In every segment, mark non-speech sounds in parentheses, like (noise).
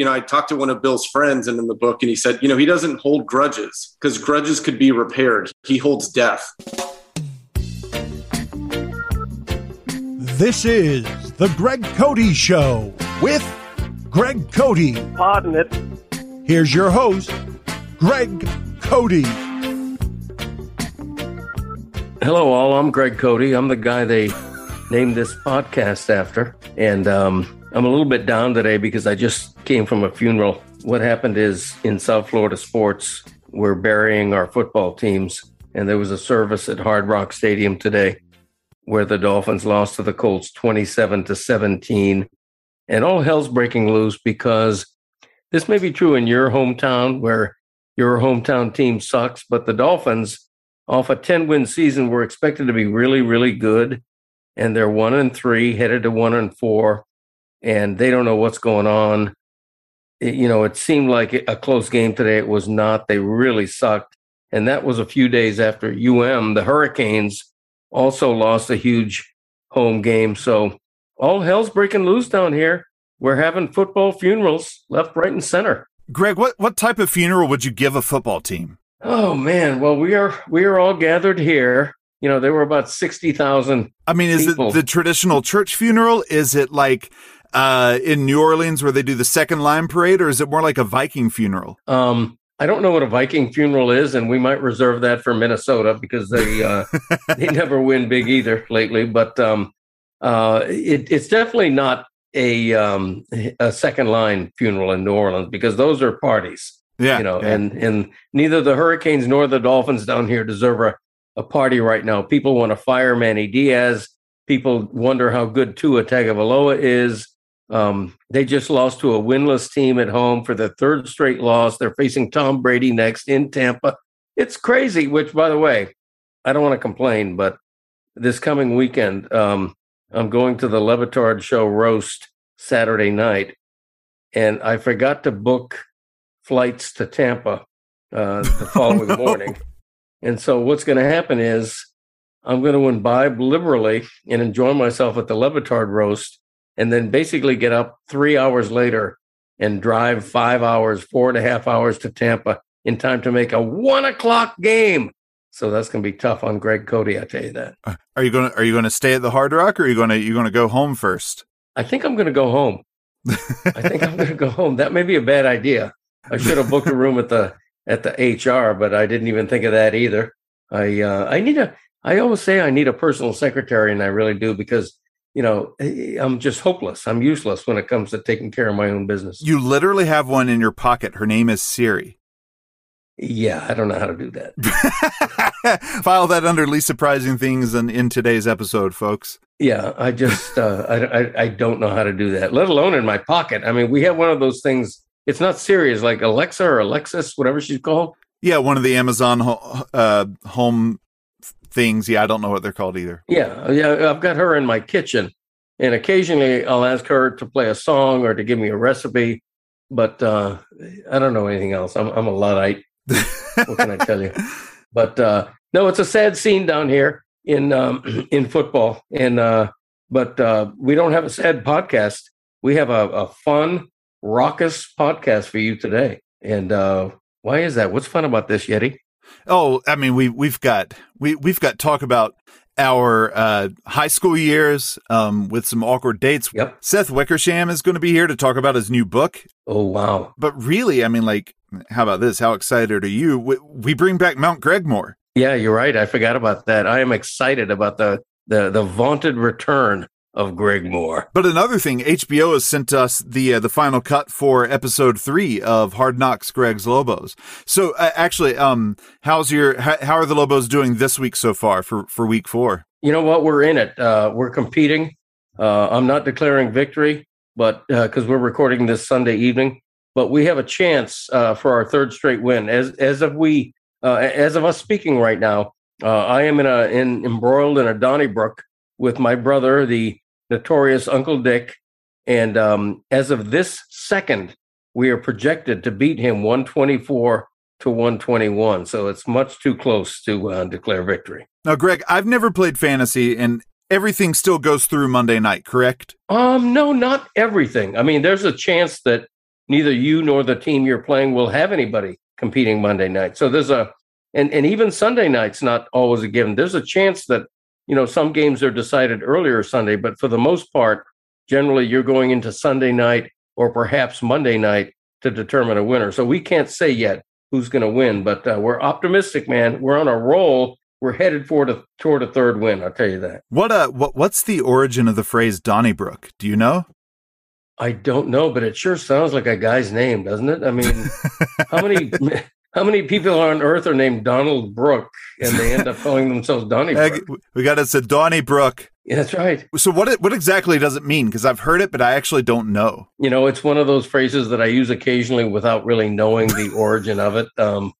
you know, I talked to one of Bill's friends and in the book, and he said, you know, he doesn't hold grudges because grudges could be repaired. He holds death. This is the Greg Cote Show with Greg Cote. Pardon it. Here's your host, Greg Cote. Hello, all. I'm Greg Cote. I'm the guy they named this podcast after. And um, I'm a little bit down today because I just came from a funeral. What happened is in South Florida sports, we're burying our football teams. And there was a service at Hard Rock Stadium today where the Dolphins lost to the Colts 27 to 17. And all hell's breaking loose because this may be true in your hometown where your hometown team sucks, but the Dolphins, off a 10 win season, were expected to be really, really good. And they're one and three, headed to one and four, and they don't know what's going on. It, you know, it seemed like a close game today. It was not. They really sucked. And that was a few days after UM, the Hurricanes, also lost a huge home game. So all hell's breaking loose down here. We're having football funerals left, right, and center. Greg, what, what type of funeral would you give a football team? Oh man, well we are we are all gathered here. You know, there were about sixty thousand. I mean, is people. it the traditional church funeral? Is it like uh, in New Orleans where they do the second line parade, or is it more like a Viking funeral? Um, I don't know what a Viking funeral is, and we might reserve that for Minnesota because they uh, (laughs) they never win big either lately. But um, uh, it, it's definitely not a um, a second line funeral in New Orleans because those are parties. Yeah, you know, yeah. and and neither the Hurricanes nor the Dolphins down here deserve a, a party right now. People want to fire Manny Diaz. People wonder how good Tua Tagovailoa is. Um, they just lost to a winless team at home for the third straight loss. They're facing Tom Brady next in Tampa. It's crazy. Which, by the way, I don't want to complain, but this coming weekend, um, I'm going to the Le Batard Show roast Saturday night, and I forgot to book flights to Tampa uh, the (laughs) following no. morning. And so, what's going to happen is I'm going to imbibe liberally and enjoy myself at the Le Batard roast, and then basically get up three hours later and drive five hours, four and a half hours to Tampa in time to make a one o'clock game. So that's going to be tough on Greg Cote. I tell you that. Are you going to Are you going to stay at the Hard Rock, or are you going to you going to go home first? I think I'm going to go home. I think I'm going to go home. That may be a bad idea. I should have booked a room at the at the HR, but I didn't even think of that either. I uh, I need a. I always say I need a personal secretary, and I really do because you know I'm just hopeless. I'm useless when it comes to taking care of my own business. You literally have one in your pocket. Her name is Siri. Yeah, I don't know how to do that. (laughs) File that under least surprising things in, in today's episode, folks. Yeah, I just uh, I, I I don't know how to do that. Let alone in my pocket. I mean, we have one of those things. It's not serious, like Alexa or Alexis, whatever she's called. Yeah, one of the Amazon uh, home things. Yeah, I don't know what they're called either. Yeah, yeah, I've got her in my kitchen, and occasionally I'll ask her to play a song or to give me a recipe, but uh, I don't know anything else. I'm I'm a luddite. what can I tell you? (laughs) But uh, no, it's a sad scene down here in um, (clears throat) in football, and uh, but uh, we don't have a sad podcast. We have a, a fun, raucous podcast for you today. And uh, why is that? What's fun about this, Yeti? Oh, I mean, we we've got we we've got talk about our uh, high school years um, with some awkward dates. Yep. Seth Wickersham is going to be here to talk about his new book. Oh wow! But really, I mean, like, how about this? How excited are you? We, we bring back Mount Gregmore. Yeah, you're right. I forgot about that. I am excited about the the the vaunted return of Gregmore. But another thing, HBO has sent us the uh, the final cut for episode three of Hard Knocks, Greg's Lobos. So uh, actually, um, how's your how, how are the Lobos doing this week so far for for week four? You know what? We're in it. Uh, we're competing. Uh, I'm not declaring victory, but because we're recording this Sunday evening, but we have a chance uh, for our third straight win. As as of we uh, as of us speaking right now, uh, I am in a in embroiled in a Donnybrook with my brother, the notorious Uncle Dick. And um, as of this second, we are projected to beat him 124 to 121. So it's much too close to uh, declare victory. Now, Greg, I've never played fantasy, and everything still goes through Monday night, correct? Um, no, not everything. I mean, there's a chance that neither you nor the team you're playing will have anybody competing Monday night. So there's a and and even Sunday night's not always a given. There's a chance that you know some games are decided earlier Sunday, but for the most part, generally you're going into Sunday night or perhaps Monday night to determine a winner. So we can't say yet who's going to win, but uh, we're optimistic, man. We're on a roll. We're headed for toward a third win. I'll tell you that. What uh, what what's the origin of the phrase Donnybrook? Do you know? I don't know, but it sure sounds like a guy's name, doesn't it? I mean, how many (laughs) how many people on earth are named Donald Brook and they end up (laughs) calling themselves Donnybrook? We got it said Donnybrook. Yeah, that's right. So what what exactly does it mean? Because I've heard it, but I actually don't know. You know, it's one of those phrases that I use occasionally without really knowing the (laughs) origin of it. Um,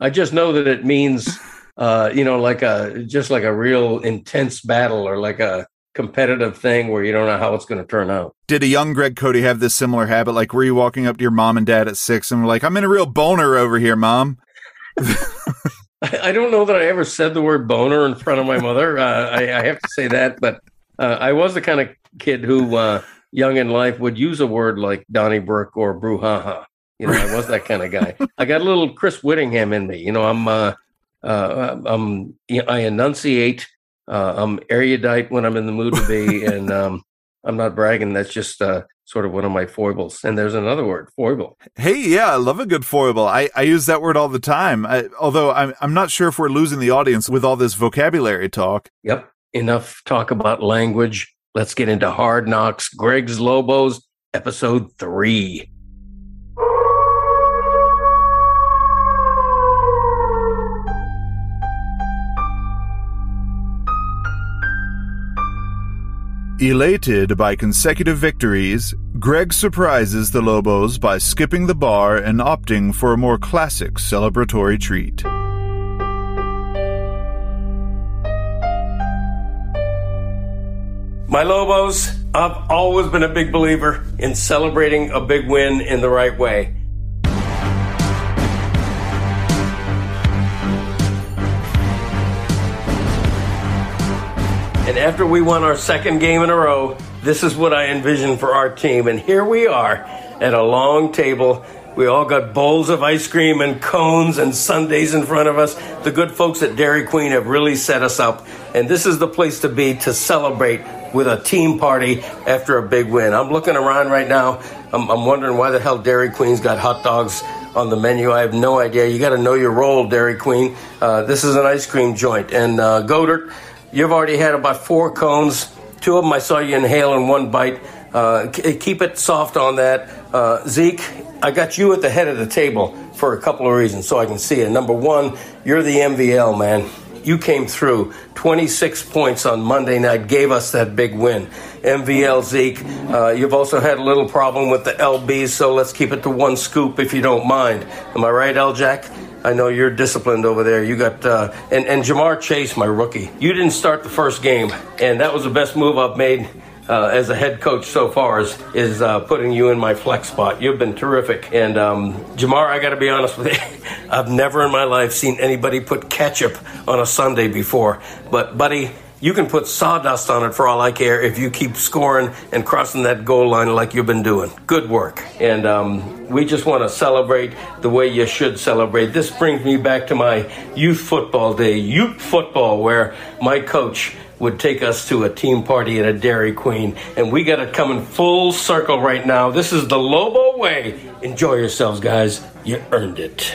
I just know that it means, uh, you know, like a just like a real intense battle or like a competitive thing where you don't know how it's going to turn out. Did a young Greg Cote have this similar habit? Like, were you walking up to your mom and dad at six and were like, I'm in a real boner over here, mom? (laughs) I don't know that I ever said the word boner in front of my mother. Uh, I, I, have to say that, but uh, I was the kind of kid who, uh, young in life, would use a word like Donnybrook or brouhaha. You know, I was that kind of guy. I got a little Chris Whittingham in me. You know, I'm, uh, uh, I'm, I enunciate uh, I'm erudite when I'm in the mood to be, (laughs) and um, I'm not bragging. That's just uh, sort of one of my foibles. And there's another word, foible. Hey, yeah, I love a good foible. I, I use that word all the time. I, although I'm I'm not sure if we're losing the audience with all this vocabulary talk. Yep. Enough talk about language. Let's get into hard knocks. Greg's Lobos, episode three. Elated by consecutive victories, Greg surprises the Lobos by skipping the bar and opting for a more classic celebratory treat. My Lobos, I've always been a big believer in celebrating a big win in the right way. And after we won our second game in a row, this is what I envisioned for our team. And here we are at a long table. We all got bowls of ice cream and cones and sundaes in front of us. The good folks at Dairy Queen have really set us up. And this is the place to be to celebrate with a team party after a big win. I'm looking around right now. I'm, I'm wondering why the hell Dairy Queen's got hot dogs on the menu. I have no idea. You got to know your role, Dairy Queen. Uh, this is an ice cream joint. And uh, Godert, You've already had about four cones. Two of them I saw you inhale in one bite. Uh, keep it soft on that. Uh, Zeke, I got you at the head of the table for a couple of reasons so I can see it. Number one, you're the MVL, man. You came through 26 points on Monday night, gave us that big win. MVL Zeke, uh, you've also had a little problem with the LBs, so let's keep it to one scoop if you don't mind. Am I right, L Jack? I know you're disciplined over there. You got uh, and and Ja'Marr Chase, my rookie. You didn't start the first game, and that was the best move I've made uh, as a head coach so far is is uh, putting you in my flex spot. You've been terrific, and um, Ja'Marr, I got to be honest with you, (laughs) I've never in my life seen anybody put ketchup on a sundae before. But buddy, you can put sawdust on it for all I care if you keep scoring and crossing that goal line like you've been doing. Good work. And um, we just want to celebrate the way you should celebrate. This brings me back to my youth football day, youth football, where my coach would take us to a team party at a Dairy Queen. And we got it coming full circle right now. This is the Lobo way. Enjoy yourselves, guys. You earned it.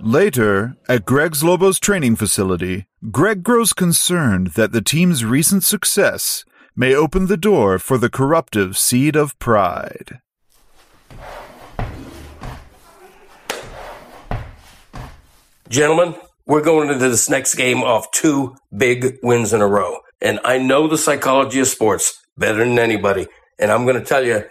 Later, at Greg's Lobos training facility, Greg grows concerned that the team's recent success may open the door for the corruptive seed of pride. Gentlemen, we're going into this next game off two big wins in a row. And I know the psychology of sports better than anybody. And I'm going to tell you,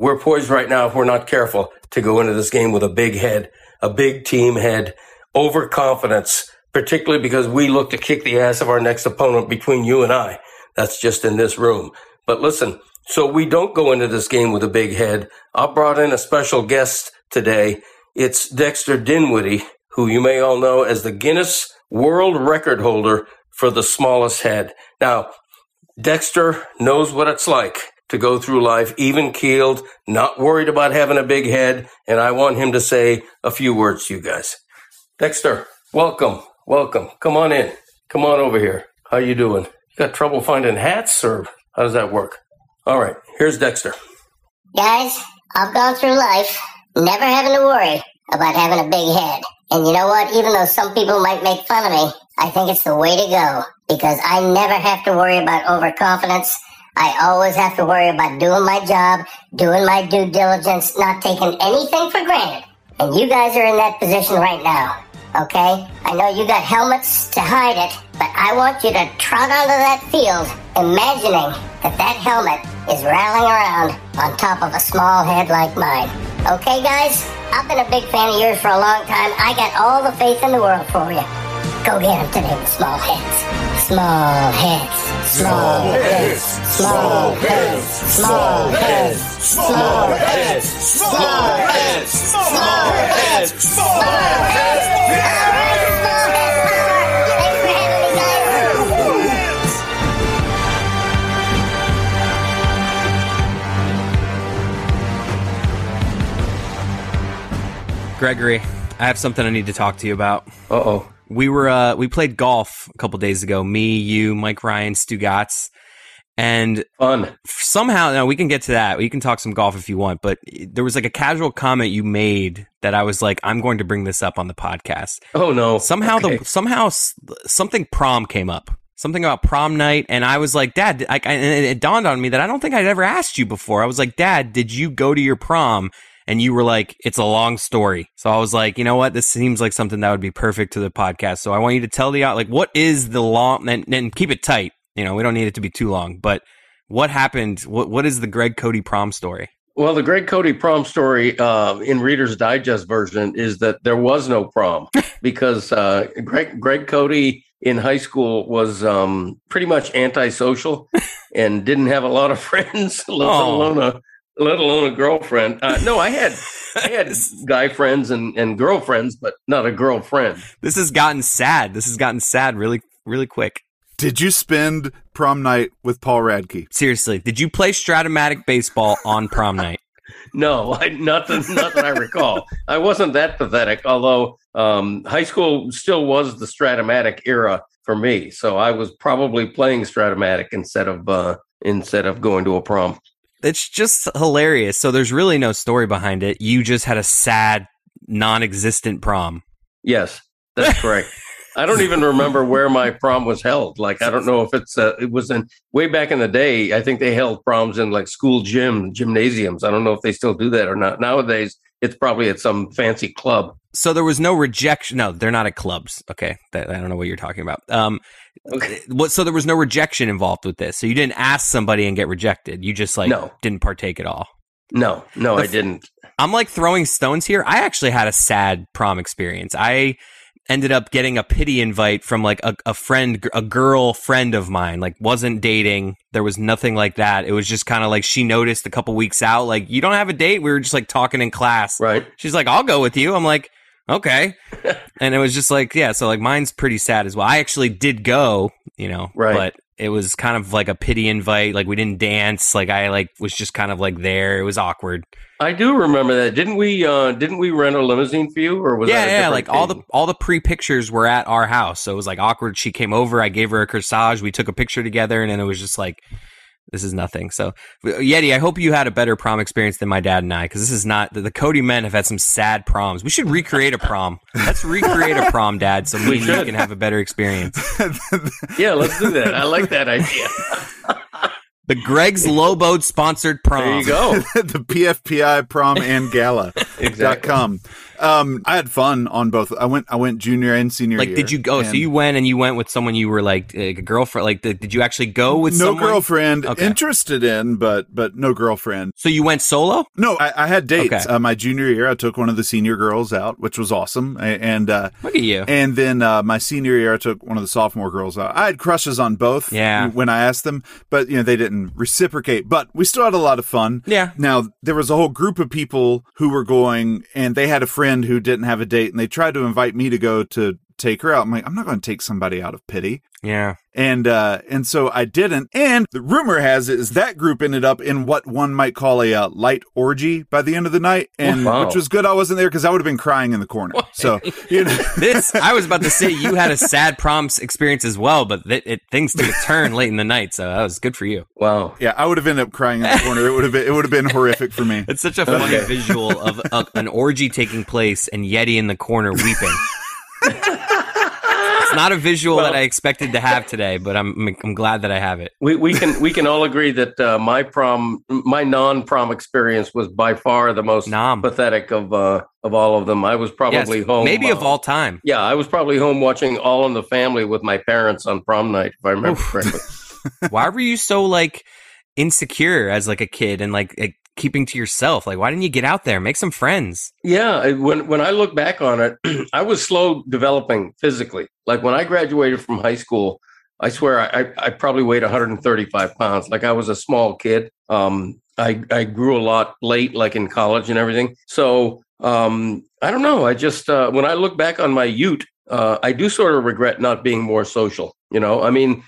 we're poised right now, if we're not careful, to go into this game with a big head a big team head, overconfidence, particularly because we look to kick the ass of our next opponent between you and I. That's just in this room. But listen, so we don't go into this game with a big head. I brought in a special guest today. It's Dexter Dinwiddie, who you may all know as the Guinness World Record holder for the smallest head. Now, Dexter knows what it's like to go through life even keeled, not worried about having a big head, and I want him to say a few words to you guys. Dexter, welcome, welcome. Come on in. Come on over here. How you doing? You got trouble finding hats, or how does that work? All right, here's Dexter. Guys, I've gone through life never having to worry about having a big head. And you know what? Even though some people might make fun of me, I think it's the way to go because I never have to worry about overconfidence. I always have to worry about doing my job, doing my due diligence, not taking anything for granted. And you guys are in that position right now. Okay? I know you got helmets to hide it, but I want you to trot onto that field imagining that that helmet is rattling around on top of a small head like mine. Okay, guys? I've been a big fan of yours for a long time. I got all the faith in the world for you. Go get them today with small heads. Small heads. Small heads. Small heads. Small heads. Small heads. Small heads. Small heads. Small heads. Thanks for having me, guys. Gregory, I have something I need to talk to you about. Uh oh. We were uh we played golf a couple days ago. Me, you, Mike Ryan, Stugotz, and Fun. somehow now we can get to that. We can talk some golf if you want, but there was like a casual comment you made that I was like, I'm going to bring this up on the podcast. Oh no. Somehow Okay. the somehow something prom came up. Something about prom night, and I was like, Dad, I, I, and it dawned on me that I don't think I'd ever asked you before. I was like, Dad, did you go to your prom? And you were like, it's a long story. So I was like, you know what? This seems like something that would be perfect to the podcast. So I want you to tell the like, what is the long and, and keep it tight. You know, we don't need it to be too long, but what happened? What what is the Greg Cote prom story? Well, the Greg Cote prom story uh, in Reader's Digest version is that there was no prom (laughs) because uh, Greg Greg Cote in high school was um, pretty much antisocial (laughs) and didn't have a lot of (laughs) friends, let Oh. alone a let alone a girlfriend. Uh, no, I had I had (laughs) guy friends and, and girlfriends, but not a girlfriend. This has gotten sad. This has gotten sad really really quick. Did you spend prom night with Paul Radke? Seriously, did you play Stratomatic baseball on prom night? (laughs) No, I, not that not that I recall. I wasn't that pathetic. Although um, high school still was the Stratomatic era for me, so I was probably playing Stratomatic instead of uh, instead of going to a prom. It's just hilarious. So there's really no story behind it. You just had a sad, non-existent prom. Yes, that's correct. I don't even remember where my prom was held. Like I don't know if it's uh, it was in way back in the day. I think they held proms in like school gym gymnasiums. I don't know if they still do that or not. Nowadays, it's probably at some fancy club. So there was no rejection. No, they're not at clubs. Okay, that, I don't know what you're talking about. Um, Okay. Uh, what? So there was no rejection involved with this. So you didn't ask somebody and get rejected. You just like No. didn't partake at all. No, no, The I f- didn't. I'm like throwing stones here. I actually had a sad prom experience. I ended up getting a pity invite from like a, a friend, a girl friend of mine, like wasn't dating. There was nothing like that. It was just kind of like she noticed a couple weeks out, like, you don't have a date. We were just like talking in class. Right. She's like, I'll go with you. I'm like, okay. and it was just like, yeah. So like mine's pretty sad as well. I actually did go, you know, Right. but it was kind of like a pity invite. Like we didn't dance. Like I like was just kind of like there. It was awkward. I do remember that. Didn't we? Uh, didn't we rent a limousine for you, or was yeah, that yeah. Like all the all the pre pictures were at our house, so it was like awkward. She came over, I gave her a corsage, we took a picture together, and then it was just like, this is nothing. So, Yeti, I hope you had a better prom experience than my dad and I, because this is not the, the Cote men have had some sad proms. We should recreate a prom. Let's recreate a prom, Dad, so (laughs) me We you can have a better experience. (laughs) Yeah, let's do that. I like that idea. (laughs) The Greg's Lobo sponsored prom. There you go. the PFPI prom and gala. Exactly. dot com. Um, I had fun on both. I went. I went junior and senior. Like, year, did you go? so you went and you went with someone you were like, a girlfriend. Like, did, did you actually go with someone? no someone? girlfriend Okay. interested in, but but no girlfriend. So you went solo? No, I, I had dates. Okay. Uh, my junior year, I took one of the senior girls out, which was awesome, and uh, Look at you. and then uh, my senior year, I took one of the sophomore girls out. I had crushes on both. Yeah. when I asked them, but you know they didn't reciprocate. But we still had a lot of fun. Yeah. Now there was a whole group of people who were going, and they had a friend who didn't have a date, and they tried to invite me to go to take her out. I'm like, I'm not going to take somebody out of pity. Yeah. And uh, and so I didn't. And the rumor has it is that group ended up in what one might call a uh, light orgy by the end of the night, and Wow. which was good. I wasn't there because I would have been crying in the corner. So you know, (laughs) (laughs) This I was about to say you had a sad prom experience as well, but th- it, things took a turn late in the night, so that was good for you. Wow. yeah, I would have ended up crying in the corner. It would have been it would have been horrific for me. (laughs) It's such a funny visual of a, an orgy taking place and Yeti in the corner weeping. It's not a visual that I expected to have today, but I'm I'm glad that I have it. We, we can we can all agree that uh, my prom my non prom experience was by far the most Nom. pathetic of uh, of all of them. I was probably Yes, home maybe uh, of all time. Yeah, I was probably home watching All in the Family with my parents on prom night, if I remember correctly. (laughs) Why were you so like insecure as like a kid and like, like keeping to yourself? Like, why didn't you get out there, make some friends? Yeah, when when I look back on it, (clears throat) I was slow developing physically. Like when I graduated from high school, I swear I, I probably weighed 135 pounds. Like I was a small kid. Um, I I grew a lot late, like in college and everything. So um, I don't know. I just uh, when I look back on my youth, uh, I do sort of regret not being more social. You know, I mean,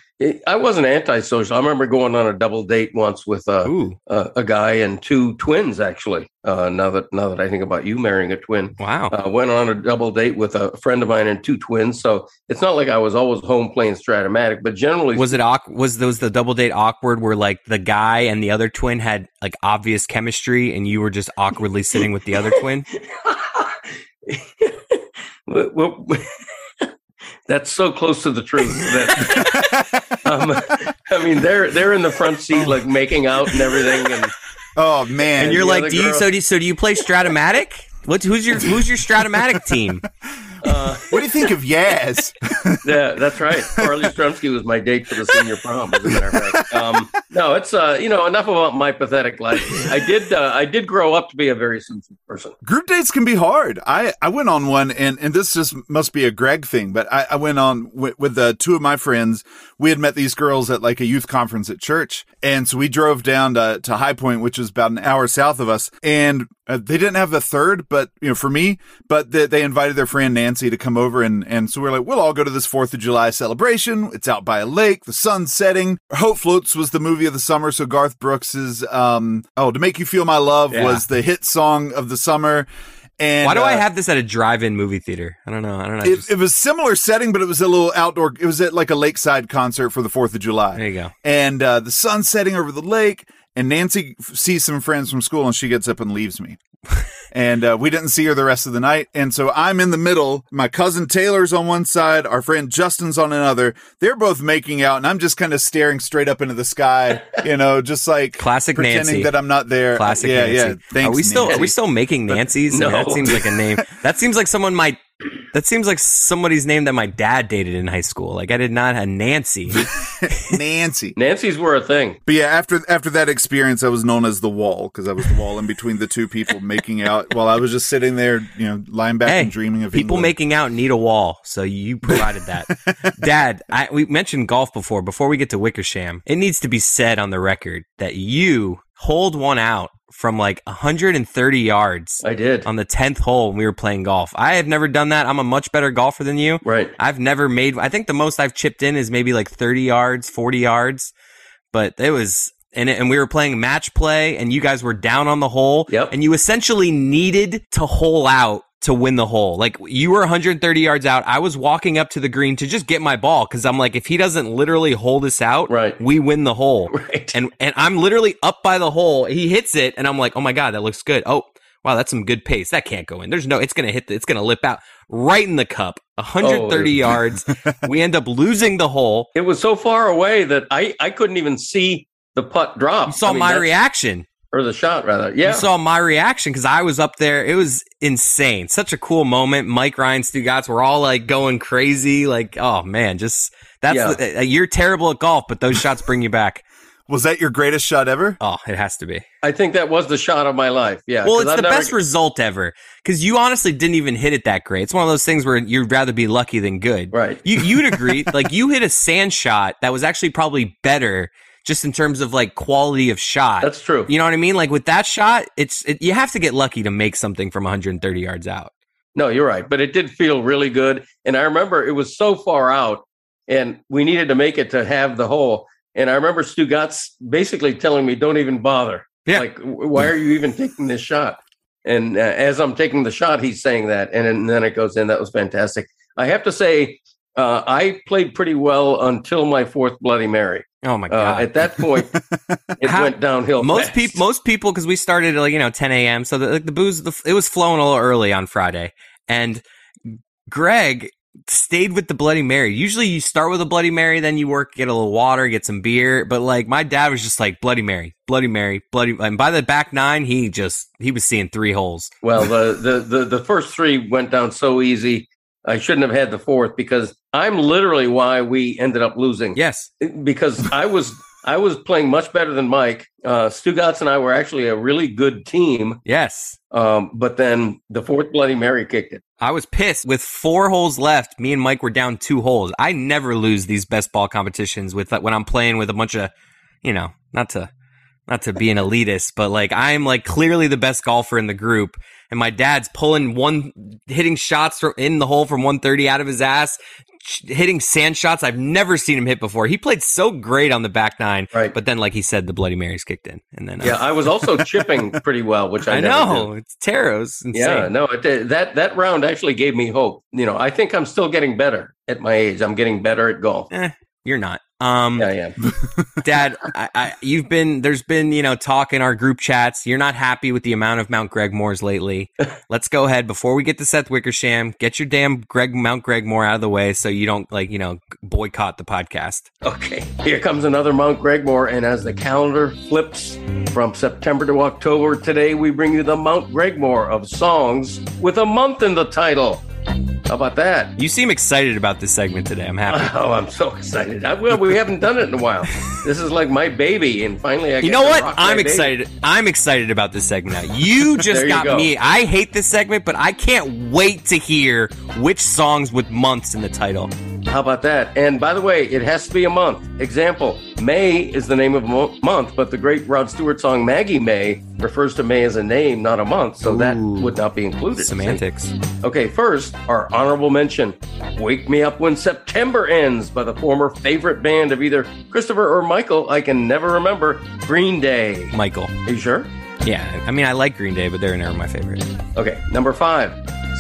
I wasn't antisocial. I remember going on a double date once with Ooh, uh, a guy and two twins actually uh, now that now that i think about you marrying a twin wow. uh, went on a double date with a friend of mine and two twins so it's not like i was always home playing stratomatic but generally was it awk- was those the double date awkward where like the guy and the other twin had like obvious chemistry and you were just awkwardly sitting with the other twin? (laughs) Well, well, that's so close to the truth that (laughs) um, i mean they're they're in the front seat like making out and everything and oh man, And you're like, other do you so do you, so do you play Stratomatic? What's who's your who's your Stratomatic team? (laughs) uh, what do you think of Yaz? (laughs) Yeah, that's right. Carly Strumsky was my date for the senior prom. As a matter of fact, um, no, it's uh, you know enough about my pathetic life. I did uh, I did grow up to be a very sensitive person. Group dates can be hard. I, I went on one, and, and this just must be a Greg thing, but I, I went on with, with uh, two of my friends. We had met these girls at like a youth conference at church. And so we drove down to, to High Point, which is about an hour south of us. And uh, they didn't have the third, but, you know, for me, but they, they invited their friend Nancy to come over. And, and so we're like, we'll all go to this 4th of July celebration. It's out by a lake, the sun's setting. Hope Floats was the movie of the summer. So Garth Brooks's, um, oh, To Make You Feel My Love Yeah. was the hit song of the summer. And Why do I uh, have this at a drive-in movie theater? I don't know. I don't know. it, Just- it was similar setting, but it was a little outdoor. It was at like a lakeside concert for the Fourth of July, there you go. and uh, the sun setting over the lake. And Nancy sees some friends from school, and she gets up and leaves me. and uh, we didn't see her the rest of the night. And so I'm in the middle. My cousin Taylor's on one side, our friend Justin's on another. They're both making out, and I'm just kind of staring straight up into the sky, (laughs) you know, just like Classic pretending Nancy. that I'm not there. Classic yeah, Nancy. yeah. Thanks. are we still Nancy. are we still making Nancy's? I No. that seems like a name. That seems like someone might. That seems like somebody's name that my dad dated in high school. Like I did not have Nancy. (laughs) (laughs) Nancy? Nancy's were a thing. But yeah, after after that experience, I was known as the wall because I was the wall in between the two people (laughs) making out while I was just sitting there, you know, lying back hey, and dreaming of people England. making out need a wall, so you provided that. Dad, I, we mentioned golf before. Before we get to Wickersham, it needs to be said on the record that you hold one out from like 130 yards I did. on the 10th hole when we were playing golf. I have never done that. I'm a much better golfer than you. Right. I've never made, I think the most I've chipped in is maybe like 30 yards, 40 yards, but it was, and, it, and we were playing match play and you guys were down on the hole. Yep. And you essentially needed to hole out to win the hole. Like you were 130 yards out. I was walking up to the green to just get my ball because I'm like, if he doesn't literally hold us out, Right. we win the hole. (laughs) Right. And and I'm literally up by the hole. He hits it, and I'm like, oh my god, that looks good. Oh wow, that's some good pace. That can't go in. There's no. It's gonna hit. The, it's gonna lip out right in the cup. 130 Oh, yards. (laughs) We end up losing the hole. it was so far away that I I couldn't even see the putt drop. You saw I mean, my reaction. Or the shot rather. Yeah. You saw my reaction because I was up there. It was insane. Such a cool moment. Mike Ryan, Stugotz, we're all like going crazy. Like, oh man, just that's Yeah. the, uh, you're terrible at golf, but those shots bring you back. (laughs) Was that your greatest shot ever? Oh, it has to be. I think that was the shot of my life. Yeah. Well, it's I've the never- best result ever because you honestly didn't even hit it that great. It's one of those things where you'd rather be lucky than good. Right. You you'd (laughs) agree. like you hit a sand shot that was actually probably better just in terms of like quality of shot. That's true. you know what I mean? Like with that shot, it's it, you have to get lucky to make something from 130 yards out. No, you're right. But it did feel really good. And I remember it was so far out and we needed to make it to have the hole. And I remember Stugotz basically telling me, don't even bother. Yeah. Like, why are you even taking this shot? And uh, as I'm taking the shot, he's saying that. And, then- then it goes in. That was fantastic. I have to say, uh, I played pretty well until my fourth Bloody Mary. Oh my Uh, god! at that point, (laughs) it How- went downhill. most people, most people, because we started at like you know 10 a.m. So the like, the booze, the, it was flowing a little early on Friday, and Greg stayed with the Bloody Mary. Usually, you start with a Bloody Mary, then you work, get a little water, get some beer. But like my dad was just like Bloody Mary, Bloody Mary, Bloody. And by the back nine, he just he was seeing three holes. Well, the, (laughs) the the the first three went down so easy. I shouldn't have had the fourth because I'm literally why we ended up losing. Yes, because I was I was playing much better than Mike. Uh, Stugotz and I were actually a really good team. yes. Um, but then the fourth Bloody Mary kicked it. I was pissed. With four holes left, me and Mike were down two holes. I never lose these best ball competitions with when I'm playing with a bunch of, you know, not to not to be an elitist, but like I'm like clearly the best golfer in the group. And my dad's pulling one, hitting shots from in the hole from 130 out of his ass, hitting sand shots I've never seen him hit before. He played so great on the back nine, Right. But then, like he said, the Bloody Marys kicked in, and then uh, Yeah, I was also (laughs) chipping pretty well, which I, I know did. it's Taro's insane. Yeah, no, it, that that round actually gave me hope. You know, I think I'm still getting better at my age. I'm getting better at golf. Eh, you're not. Um, Yeah, yeah. (laughs) Dad, I, I, you've been there's been you know talk in our group chats. You're not happy with the amount of Mount Gregmores lately. (laughs) Let's go ahead before we get to Seth Wickersham. Get your damn Greg Mount Gregmore out of the way so you don't like you know boycott the podcast. Okay, here comes another Mount Gregmore, and as the calendar flips from September to October, today we bring you the Mount Gregmore of songs with a month in the title. How about that? You seem excited about this segment today. I'm happy. (laughs) Oh, I'm so excited! I, well, we haven't done it in a while. This is like my baby, and finally, I You get know what? I'm baby. excited. I'm excited about this segment now. You (laughs) just There you got go. me. I hate this segment, but I can't wait to hear which songs with months in the title. How about that? And by the way, it has to be a month. Example: May is the name of a mo- month, but the great Rod Stewart song "Maggie May" refers to May as a name, not a month, so that would not be included. Semantics. Okay, first, our honorable mention Wake Me Up When September Ends by the former favorite band of either Christopher or Michael, I can never remember, Green Day. Michael. Are you sure? Yeah, I mean, I like Green Day, but they're never my favorite. Okay, number five,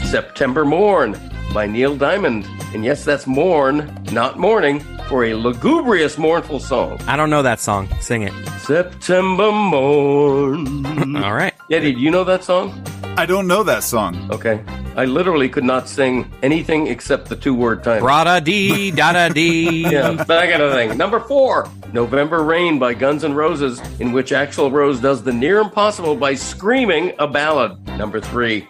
September Morn by Neil Diamond. And yes, that's morn, not morning, for a lugubrious, mournful song. I don't know that song. Sing it. September Morn. (laughs) All right. Eddie, do you know that song? I don't know that song. Okay. I literally could not sing anything except the two word title. Brada dee da (laughs) da dee. yeah, that kind of thing. Number four, November Rain by Guns N' Roses, in which Axl Rose does the near impossible by screaming a ballad. Number three,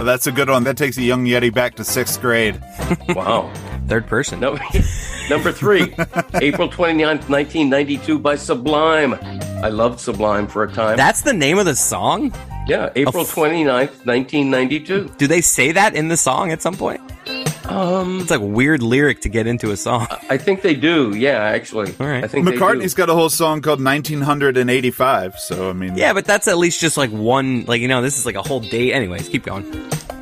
Well, that's a good one. That takes a young Yeti back to sixth grade. (laughs) wow. Third person. No, (laughs) number three, (laughs) April 29th, 1992 by Sublime. I loved Sublime for a time. That's the name of the song? yeah, April 29th, 1992. Do they say that in the song at some point? Um, It's like weird lyric to get into a song. I think they do. Yeah, actually. All right. I think McCartney's got a whole song called 1985. So, I mean, Yeah, but that's at least just like one, like, you know, this is like a whole day. Anyways, keep going.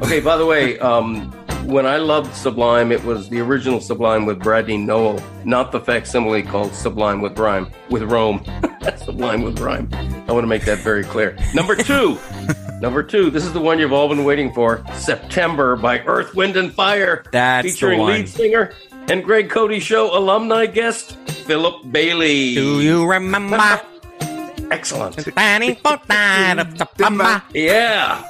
Okay, by the way, um, when I loved Sublime, it was the original Sublime with Bradley Nowell, not the facsimile called Sublime with Rhyme, with Rome. (laughs) Sublime with Rhyme. I want to make that very clear. Number two, (laughs) number two, this is the one you've all been waiting for September by Earth, Wind, and Fire. That's the featuring one. lead singer and Greg Cote Show alumni guest, Philip Bailey. Do you remember? (laughs) Excellent. 24th of September? Yeah.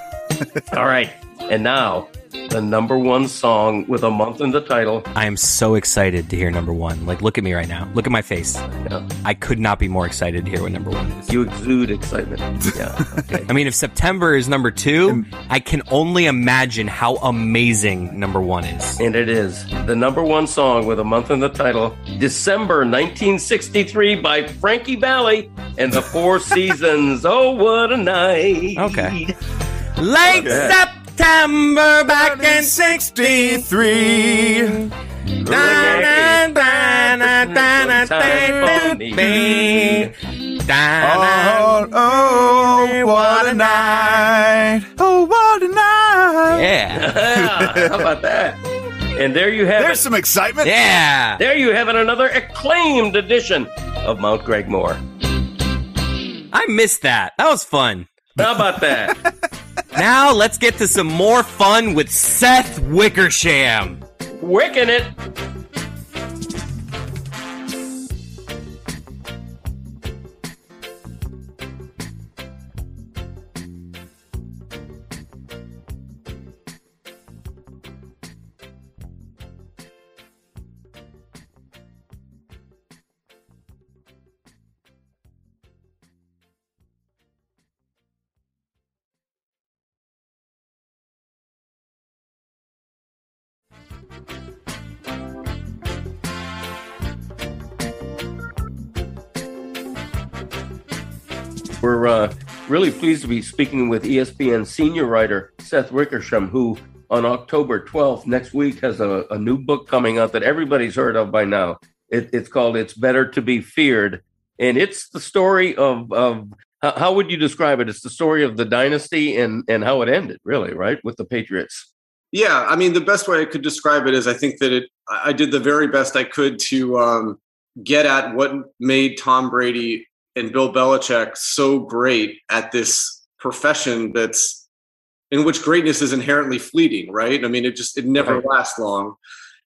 all right. And now, the number one song with a month in the title. I am so excited to hear number one. Like, look at me right now. Look at my face. Yeah. I could not be more excited to hear what number one is. You exude excitement. Yeah. Okay. (laughs) I mean, if September is number two, I can only imagine how amazing number one is. and it is the number one song with a month in the title, December 1963 by Frankie Valli and the Four (laughs) Seasons. Oh, what a night. Okay. Late Okay. September back in 63. Oh, oh, what a night. Oh, what a night. Yeah. (laughs) How about that? And there you have There's it. some excitement. Yeah. There you have it. Another acclaimed edition of Mount Gregmore. I missed that. That was fun. How about that? (laughs) Now let's get to some more fun with Seth Wickersham. Wicking it. We're uh, really pleased to be speaking with ESPN senior writer Seth Wickersham, who on October 12th, next week, has a, a new book coming out that everybody's heard of by now. It, it's called It's Better to Be Feared. And it's the story of, of how, how would you describe it? It's the story of the dynasty and, and how it ended, really, right? With the Patriots. Yeah, I mean, the best way I could describe it is I think that it. I did the very best I could to um, get at what made Tom Brady and Bill Belichick so great at this profession that's in which greatness is inherently fleeting, right? I mean, it just it never Right. lasts long.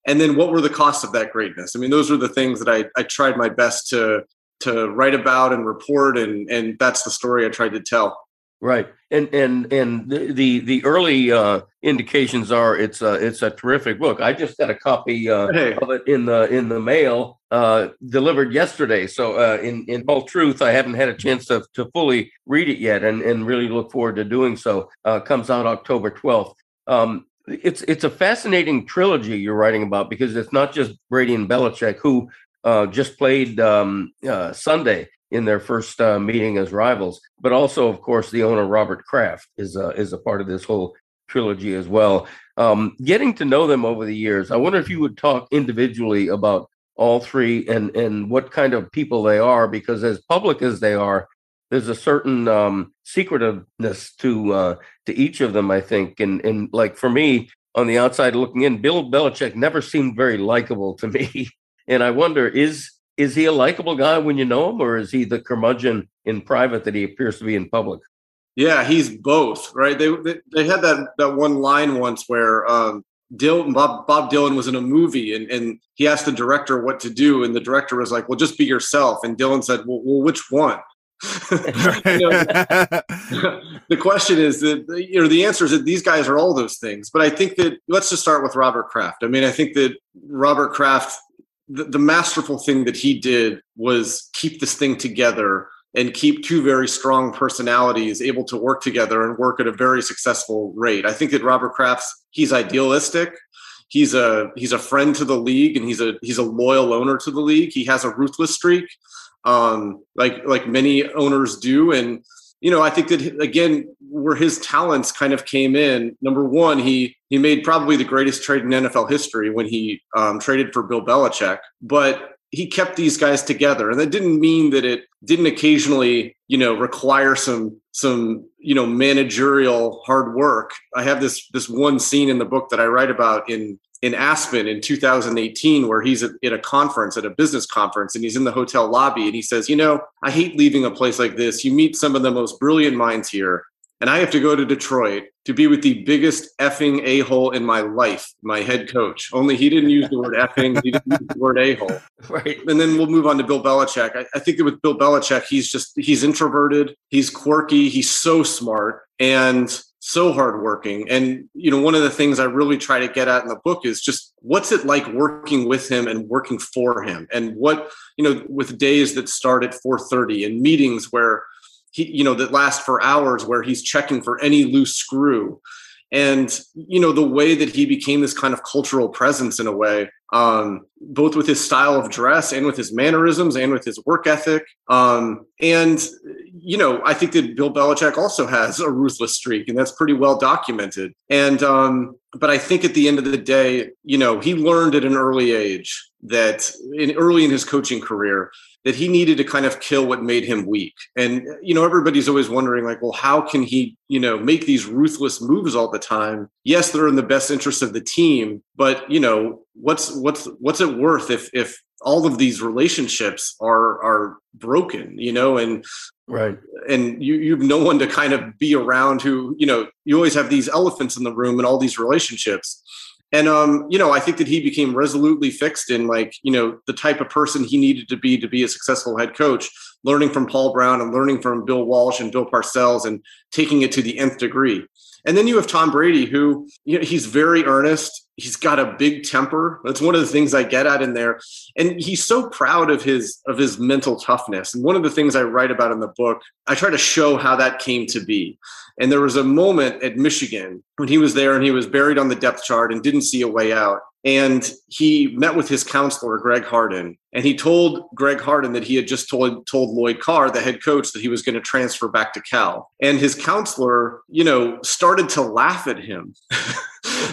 And then what were the costs of that greatness? I mean, those were the things that I, I tried my best to to write about and report, and and that's the story I tried to tell. Right, and and and the the, the early uh, indications are it's a it's a terrific book. I just got a copy uh, Hey. of it in the in the mail uh, delivered yesterday. So uh, in in all truth, I haven't had a chance to to fully read it yet, and and really look forward to doing so. Uh, comes out October twelfth. Um, it's it's a fascinating trilogy you're writing about because it's not just Brady and Belichick who uh, just played um, uh, Sunday in their first uh, meeting as rivals, but also, of course, the owner Robert Kraft is is a part of this whole trilogy as well. Um, getting to know them over the years, I wonder if you would talk individually about all three and and what kind of people they are, because as public as they are, there's a certain um, secretiveness to uh, to each of them. I think, and and like for me on the outside looking in, Bill Belichick never seemed very likable to me, (laughs) and I wonder is is he a likable guy when you know him, or is he the curmudgeon in private that he appears to be in public? Yeah, he's both, right? They they, they had that that one line once where um, Dylan, Bob, Bob Dylan was in a movie and, and he asked the director what to do, and the director was like, "Well, just be yourself." And Dylan said, "Well, well which one?" (laughs) Know, (laughs) the question is that you know the answer is that these guys are all those things. But I think that let's just start with Robert Kraft. I mean, I think that Robert Kraft, the, the masterful thing that he did was keep this thing together and keep two very strong personalities able to work together and work at a very successful rate. I think that Robert Kraft's he's idealistic. He's a he's a friend to the league and he's a he's a loyal owner to the league. He has a ruthless streak, um, like like many owners do. And you know, I think that again, where his talents kind of came in. Number one, he he made probably the greatest trade in NFL history when he um, traded for Bill Belichick, but he kept these guys together and that didn't mean that it didn't occasionally you know require some some you know managerial hard work i have this this one scene in the book that i write about in in aspen in 2018 where he's at, at a conference at a business conference and he's in the hotel lobby and he says you know i hate leaving a place like this you meet some of the most brilliant minds here and I have to go to Detroit to be with the biggest effing a hole in my life, my head coach. Only he didn't use the word effing, he didn't use the word a hole. (laughs) Right. And then we'll move on to Bill Belichick. I, I think that with Bill Belichick, he's just he's introverted, he's quirky, he's so smart and so hardworking. And you know, one of the things I really try to get at in the book is just what's it like working with him and working for him, and what you know, with days that start at 4:30 and meetings where he you know that last for hours where he's checking for any loose screw and you know the way that he became this kind of cultural presence in a way um, both with his style of dress and with his mannerisms and with his work ethic um, and you know i think that bill belichick also has a ruthless streak and that's pretty well documented. And um, but i think at the end of the day you know he learned at an early age that in early in his coaching career that he needed to kind of kill what made him weak. And you know, everybody's always wondering, like, well, how can he, you know, make these ruthless moves all the time? Yes, they're in the best interest of the team, but you know, what's what's what's it worth if if all of these relationships are are broken you know and right and you you've no one to kind of be around who you know you always have these elephants in the room and all these relationships and um you know i think that he became resolutely fixed in like you know the type of person he needed to be to be a successful head coach learning from paul brown and learning from bill walsh and bill parcells and taking it to the nth degree and then you have tom brady who you know he's very earnest. He's got a big temper. That's one of the things i get at in there. And he's so proud of his of his mental toughness. And one of the things i write about in the book i try to show how that came to be. And there was a moment at michigan when he was there and he was buried on the depth chart and didn't see a way out. And he met with his counselor greg harden and he told greg harden that he had just told told lloyd carr the head coach that he was going to transfer back to cal and his counselor you know started to laugh at him (laughs)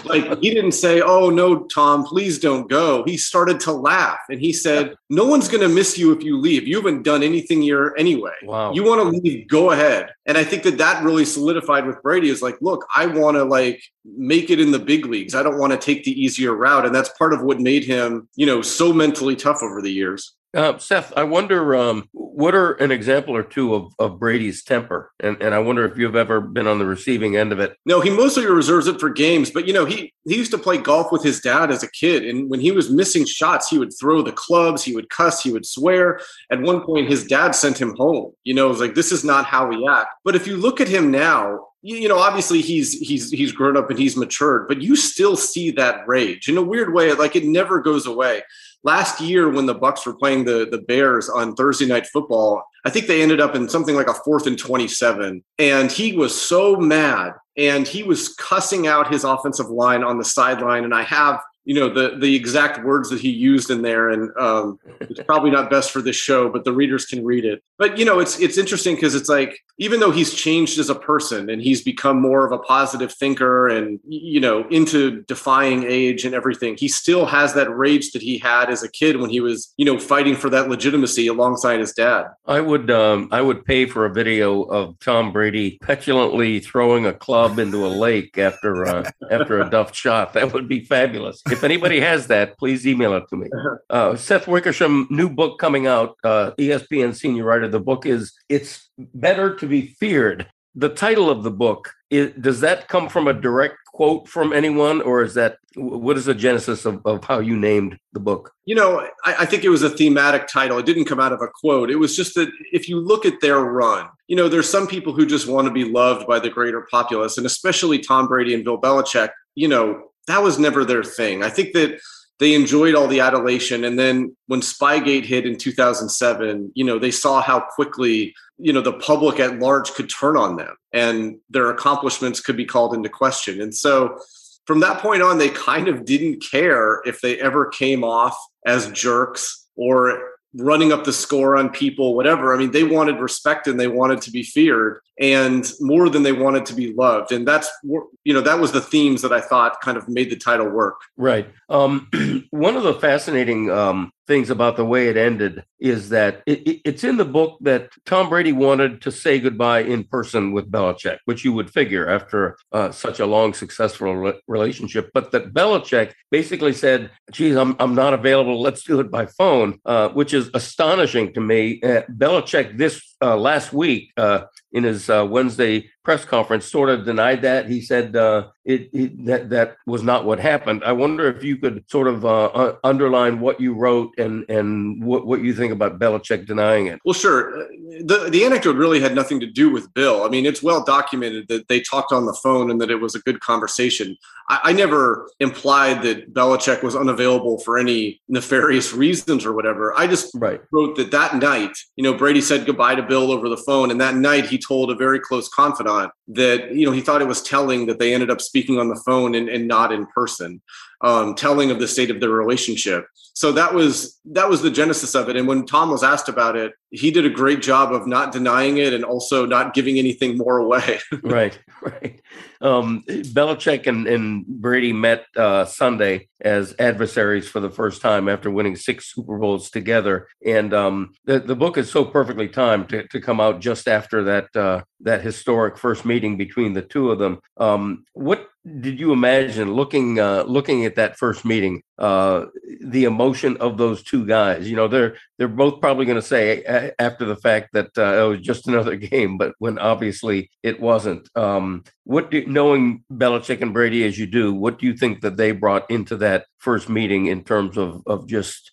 like he didn't say, "Oh no, Tom, please don't go." He started to laugh and he said, "No one's going to miss you if you leave. You haven't done anything here anyway. Wow. You want to leave? Go ahead." And I think that that really solidified with Brady is like, "Look, I want to like make it in the big leagues. I don't want to take the easier route." And that's part of what made him, you know, so mentally tough over the years. Uh, Seth, I wonder um, what are an example or two of, of Brady's temper, and and I wonder if you've ever been on the receiving end of it. No, he mostly reserves it for games, but you know he he used to play golf with his dad as a kid, and when he was missing shots, he would throw the clubs, he would cuss, he would swear. At one point, his dad sent him home. You know, it was like this is not how we act. But if you look at him now, you, you know, obviously he's he's he's grown up and he's matured, but you still see that rage in a weird way. Like it never goes away last year when the bucks were playing the the bears on thursday night football i think they ended up in something like a fourth and 27 and he was so mad and he was cussing out his offensive line on the sideline. And i have you know the the exact words that he used in there and um, it's probably not best for this show but the readers can read it. But you know it's it's interesting because it's like even though he's changed as a person and he's become more of a positive thinker and you know into defying age and everything he still has that rage that he had as a kid when he was you know fighting for that legitimacy alongside his dad I would um, I would pay for a video of Tom Brady petulantly throwing a club into a lake after uh, after a duff shot. That would be fabulous. If anybody has that, please email it to me. Uh, Seth Wickersham, new book coming out. Uh, ESPN senior writer. The book is "It's Better to Be Feared." The title of the book is, does that come from a direct quote from anyone, or is that what is the genesis of, of how you named the book? You know, I, I, think it was a thematic title. It didn't come out of a quote. It was just that if you look at their run, you know, there's some people who just want to be loved by the greater populace, and especially Tom Brady and Bill Belichick. You know, that was never their thing. I think that they enjoyed all the adulation, and then when Spygate hit in 2007, you know, they saw how quickly you know the public at large could turn on them, and their accomplishments could be called into question, and so from that point on, they kind of didn't care if they ever came off as jerks or running up the score on people, whatever. I mean, they wanted respect and they wanted to be feared and more than they wanted to be loved. And that's, you know, that was the themes that I thought kind of made the title work. Right. Um, (clears throat) one of the fascinating um, things about the way it ended is that it, it, it's in the book that Tom Brady wanted to say goodbye in person with Belichick, which you would figure after uh, such a long, successful re- relationship. But that Belichick basically said, geez, I'm, I'm not available. Let's do it by phone, uh, which is astonishing to me. Uh, Belichick this uh, last week uh, in his uh, Wednesday press conference sort of denied that. He said uh, it, it, that that was not what happened. I wonder if you could sort of uh, underline what you wrote and and what, what you think about Belichick denying it. Well, sure. The the anecdote really had nothing to do with Bill. I mean, it's well documented that they talked on the phone and that it was a good conversation. I, I never implied that Belichick was unavailable for any nefarious reasons or whatever. I just right. wrote that that night, you know, Brady said goodbye to Bill over the phone, and that night he told a very close confidant that you know he thought it was telling that they ended up speaking on the phone and, and not in person um, telling of the state of their relationship. So that was that was the genesis of it. And when Tom was asked about it, he did a great job of not denying it and also not giving anything more away. (laughs) right, right. Um, Belichick and, and Brady met uh, Sunday as adversaries for the first time after winning six Super Bowls together. And um, the the book is so perfectly timed to, to come out just after that uh, that historic first meeting between the two of them. Um, what did you imagine looking uh, looking at that first meeting? Uh, the emotion of those two guys. You know, they're they're both probably going to say a- after the fact that uh, it was just (laughs) another game, but when obviously it wasn't. Um, what do, knowing Belichick and Brady as you do, what do you think that they brought into that first meeting in terms of of just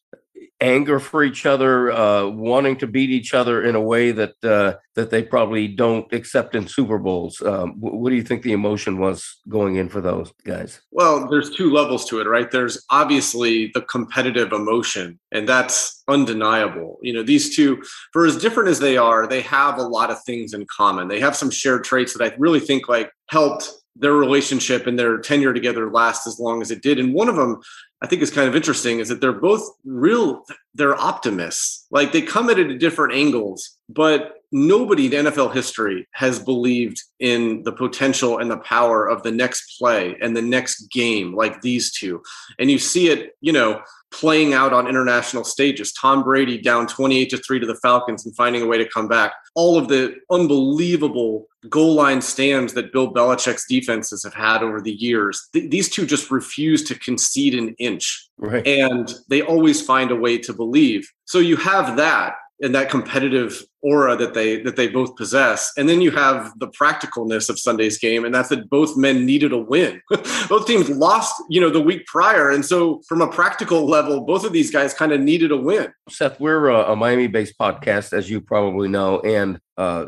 anger for each other, uh, wanting to beat each other in a way that uh, that they probably don't accept in Super Bowls. Um, what do you think the emotion was going in for those guys? Well, there's two levels to it, right? There's obviously the competitive emotion, and that's undeniable. You know, these two, for as different as they are, they have a lot of things in common. They have some shared traits that I really think like helped their relationship and their tenure together last as long as it did. And one of them I think is kind of interesting is that they're both real, they're optimists. Like they come at it at different angles, but nobody in NFL history has believed in the potential and the power of the next play and the next game like these two. And you see it, you know, playing out on international stages. Tom Brady down 28 to 3 to the Falcons and finding a way to come back. All of the unbelievable goal line stands that Bill Belichick's defenses have had over the years. Th- these two just refuse to concede an inch. Right. And they always find a way to believe. So you have that and that competitive aura that they that they both possess. And then you have the practicalness of sunday's game and that's that both men needed a win. (laughs) Both teams lost you know the week prior. And so from a practical level both of these guys kind of needed a win. Seth we're a, a miami based podcast as you probably know and uh,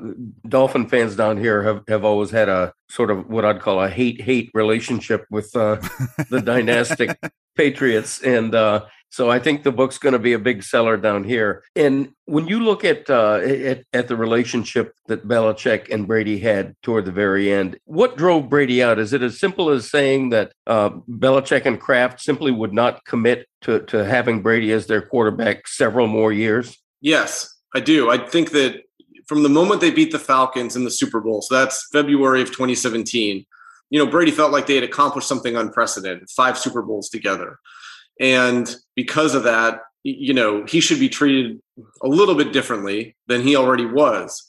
dolphin fans down here have, have always had a sort of what i'd call a hate hate relationship with uh, the dynastic (laughs) patriots. And uh, so I think the book's going to be a big seller down here. And when you look at, uh, at at the relationship that Belichick and Brady had toward the very end, what drove Brady out? Is it as simple as saying that uh, Belichick and Kraft simply would not commit to to having Brady as their quarterback several more years? Yes, I do. I think that from the moment they beat the Falcons in the Super Bowl, so that's February of 2017. You know, Brady felt like they had accomplished something unprecedented, five Super Bowls together. And because of that, you know, he should be treated a little bit differently than he already was.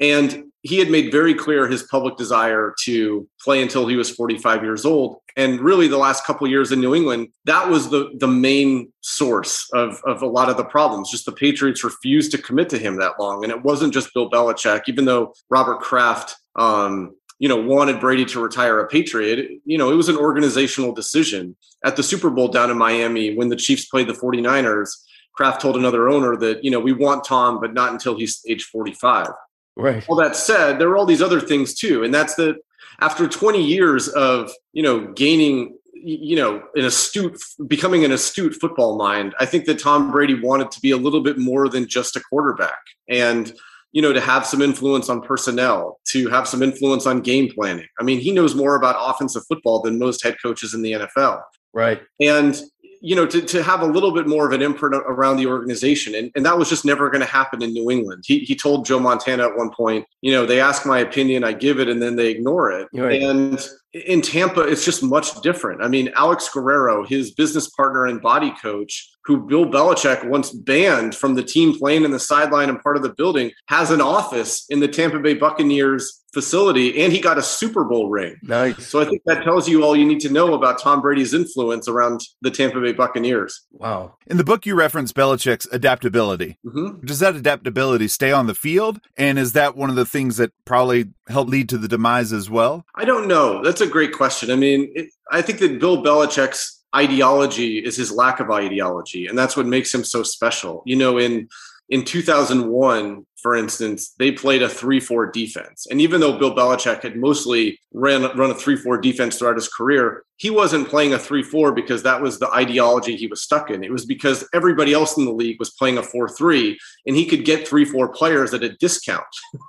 And he had made very clear his public desire to play until he was 45 years old. And really, the last couple years in New England, that was the, the main source of, of a lot of the problems. Just the Patriots refused to commit to him that long. And it wasn't just Bill Belichick, even though Robert Kraft um, you know, wanted Brady to retire a Patriot. You know, it was an organizational decision. At the Super Bowl down in Miami, when the Chiefs played the 49ers, Kraft told another owner that, you know, we want Tom, but not until he's age 45. Right. All that said, there are all these other things too. And that's that after 20 years of, you know, gaining you know, an astute, becoming an astute football mind. I think that Tom Brady wanted to be a little bit more than just a quarterback. And you know, to have some influence on personnel, to have some influence on game planning. I mean, he knows more about offensive football than most head coaches in the NFL. Right. And, you know, to, to have a little bit more of an imprint around the organization. And, and that was just never going to happen in New England. He, he told Joe Montana at one point, you know, they ask my opinion, I give it, and then they ignore it. Right. And in Tampa, it's just much different. I mean, Alex Guerrero, his business partner and body coach, who Bill Belichick once banned from the team playing in the sideline and part of the building, has an office in the Tampa Bay Buccaneers facility and he got a Super Bowl ring. Nice. So I think that tells you all you need to know about Tom Brady's influence around the Tampa Bay Buccaneers. Wow. In the book, you reference Belichick's adaptability. Mm-hmm. Does that adaptability stay on the field? And is that one of the things that probably helped lead to the demise as well? I don't know. That's a great question. I mean, it, I think that Bill Belichick's ideology is his lack of ideology and that's what makes him so special you know in in 2001 for instance they played a 3-4 defense. And even though bill belichick had mostly ran run a 3-4 defense throughout his career he wasn't playing a 3-4 because that was the ideology he was stuck in. It was because everybody else in the league was playing a 4-3 and he could get 3-4 players at a discount. (laughs)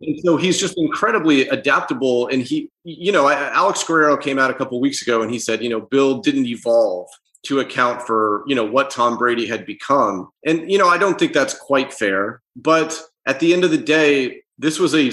And so he's just incredibly adaptable and he you know alex guerrero came out a couple weeks ago and he said you know bill didn't evolve to account for you know what tom brady had become and you know i don't think that's quite fair but at the end of the day this was a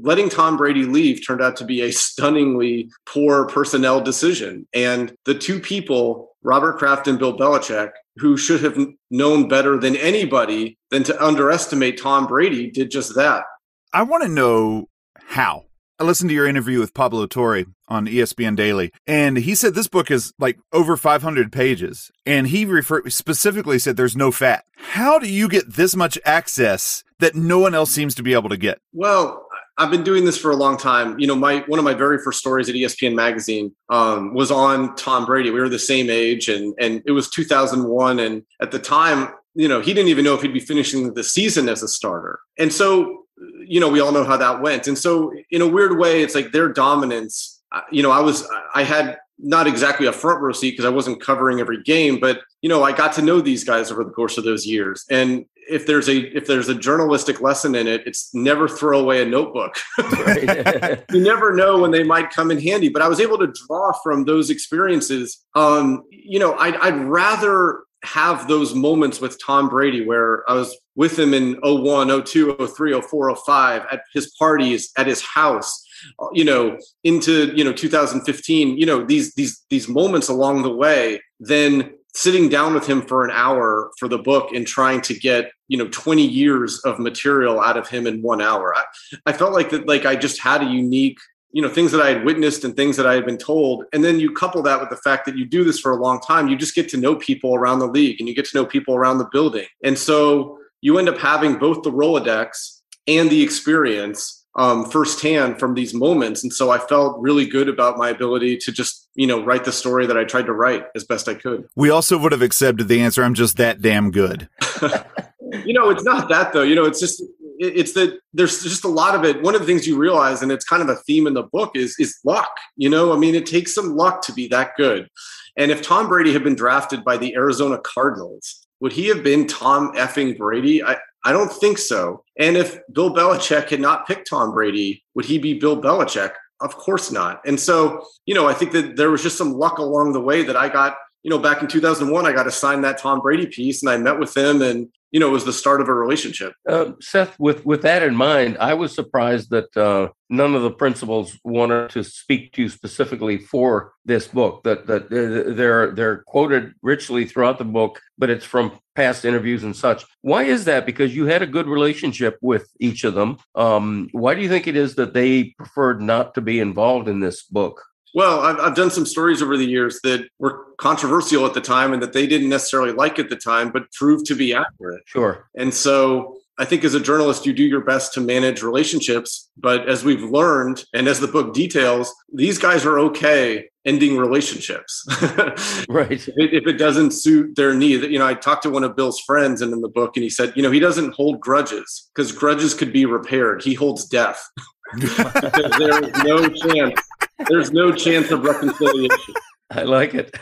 letting Tom Brady leave turned out to be a stunningly poor personnel decision. And the two people, Robert Kraft and Bill Belichick, who should have known better than anybody than to underestimate Tom Brady, did just that. I want to know how. I listened to your interview with Pablo Torre on ESPN Daily, and he said this book is like over 500 pages, and he refer- specifically said there's no fat. How do you get this much access that no one else seems to be able to get? Well, I've been doing this for a long time. You know, my one of my very first stories at ESPN magazine um, was on Tom Brady. We were the same age, and and it was 2001, and at the time, you know, he didn't even know if he'd be finishing the season as a starter, and so you know, we all know how that went. And so, in a weird way, it's like their dominance. Uh, you know, I was, I had not exactly a front row seat because I wasn't covering every game, but you know, I got to know these guys over the course of those years. And if there's a if there's a journalistic lesson in it, it's never throw away a notebook. (laughs) you never know when they might come in handy. But I was able to draw from those experiences. Um, you know, I'd, I'd rather have those moments with Tom Brady where I was with him in 01, 02, 03, 04, 05 at his parties, at his house, uh, you know, into, you know, 2015, you know, these, these, these moments along the way, then sitting down with him for an hour for the book and trying to get, you know, 20 years of material out of him in one hour. I, I felt like that, like I just had a unique you know things that i had witnessed and things that i had been told and then you couple that with the fact that you do this for a long time you just get to know people around the league and you get to know people around the building and so you end up having both the rolodex and the experience um, firsthand from these moments and so i felt really good about my ability to just you know write the story that i tried to write as best i could we also would have accepted the answer i'm just that damn good (laughs) (laughs) you know it's not that though you know it's just it's that there's just a lot of it. One of the things you realize, and it's kind of a theme in the book, is is luck. You know, I mean, it takes some luck to be that good. And if Tom Brady had been drafted by the Arizona Cardinals, would he have been Tom effing Brady? I, I don't think so. And if Bill Belichick had not picked Tom Brady, would he be Bill Belichick? Of course not. And so, you know, I think that there was just some luck along the way that I got you know, back in 2001, I got assigned that Tom Brady piece and I met with him and, you know, it was the start of a relationship. Uh, Seth, with, with that in mind, I was surprised that uh, none of the principals wanted to speak to you specifically for this book. That that uh, they're they're quoted richly throughout the book, but it's from past interviews and such. Why is that? Because you had a good relationship with each of them. Um, why do you think it is that they preferred not to be involved in this book? Well, I've, I've done some stories over the years that were controversial at the time and that they didn't necessarily like at the time, but proved to be accurate. Sure. And so I think as a journalist, you do your best to manage relationships. But as we've learned, and as the book details, these guys are okay ending relationships. (laughs) right. If it, if it, doesn't suit their need. You know, I talked to one of Bill's friends and in the book, and he said, you know, he doesn't hold grudges because grudges could be repaired. He holds death. (laughs) there is no chance there's no chance of reconciliation. I like it.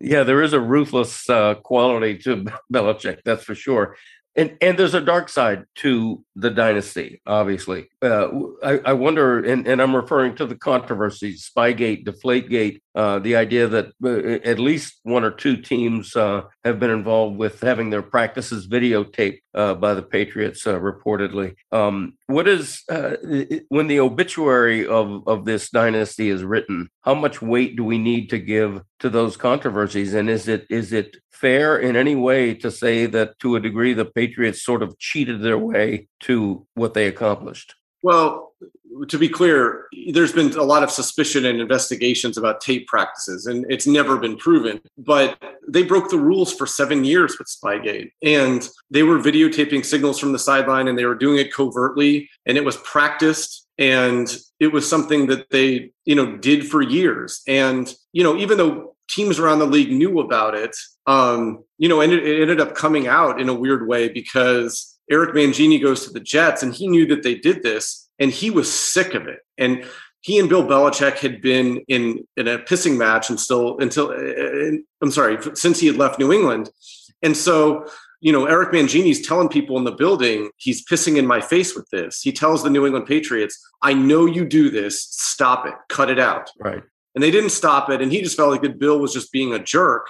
Yeah, there is a ruthless uh, quality to Belichick, that's for sure. And and there's a dark side to the dynasty, obviously. Uh, I, I, wonder, and, and I'm referring to the controversies, Spygate, Deflategate, uh, the idea that uh, at least one or two teams uh, have been involved with having their practices videotaped uh, by the Patriots, reportedly. Um, what is, when the obituary of, of this dynasty is written, how much weight do we need to give to those controversies? And is it is it fair in any way to say that to a degree the Patriots sort of cheated their way to what they accomplished? Well, to be clear, there's been a lot of suspicion and investigations about tape practices, and it's never been proven. But they broke the rules for seven years with Spygate, and they were videotaping signals from the sideline, and they were doing it covertly, and it was practiced, and it was something that they, you know, did for years. And you know, even though teams around the league knew about it, um, you know, and it, it ended up coming out in a weird way because Eric Mangini goes to the Jets and he knew that they did this and he was sick of it. And he and Bill Belichick had been in, in a pissing match and still until uh, I'm sorry, since he had left New England. And so, you know, Eric Mangini's telling people in the building, he's pissing in my face with this. He tells the New England Patriots, I know you do this. Stop it. Cut it out. Right. And they didn't stop it. And he just felt like that Bill was just being a jerk.